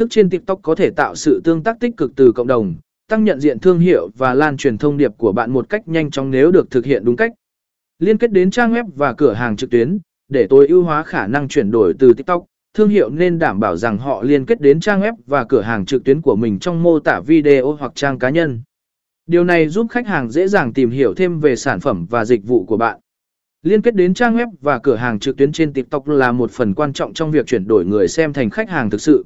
thức trên TikTok có thể tạo sự tương tác tích cực từ cộng đồng, tăng nhận diện thương hiệu và lan truyền thông điệp của bạn một cách nhanh chóng nếu được thực hiện đúng cách. Liên kết đến trang web và cửa hàng trực tuyến, để tối ưu hóa khả năng chuyển đổi từ TikTok, thương hiệu nên đảm bảo rằng họ liên kết đến trang web và cửa hàng trực tuyến của mình trong mô tả video hoặc trang cá nhân. Điều này giúp khách hàng dễ dàng tìm hiểu thêm về sản phẩm và dịch vụ của bạn. Liên kết đến trang web và cửa hàng trực tuyến trên TikTok là một phần quan trọng trong việc chuyển đổi người xem thành khách hàng thực sự.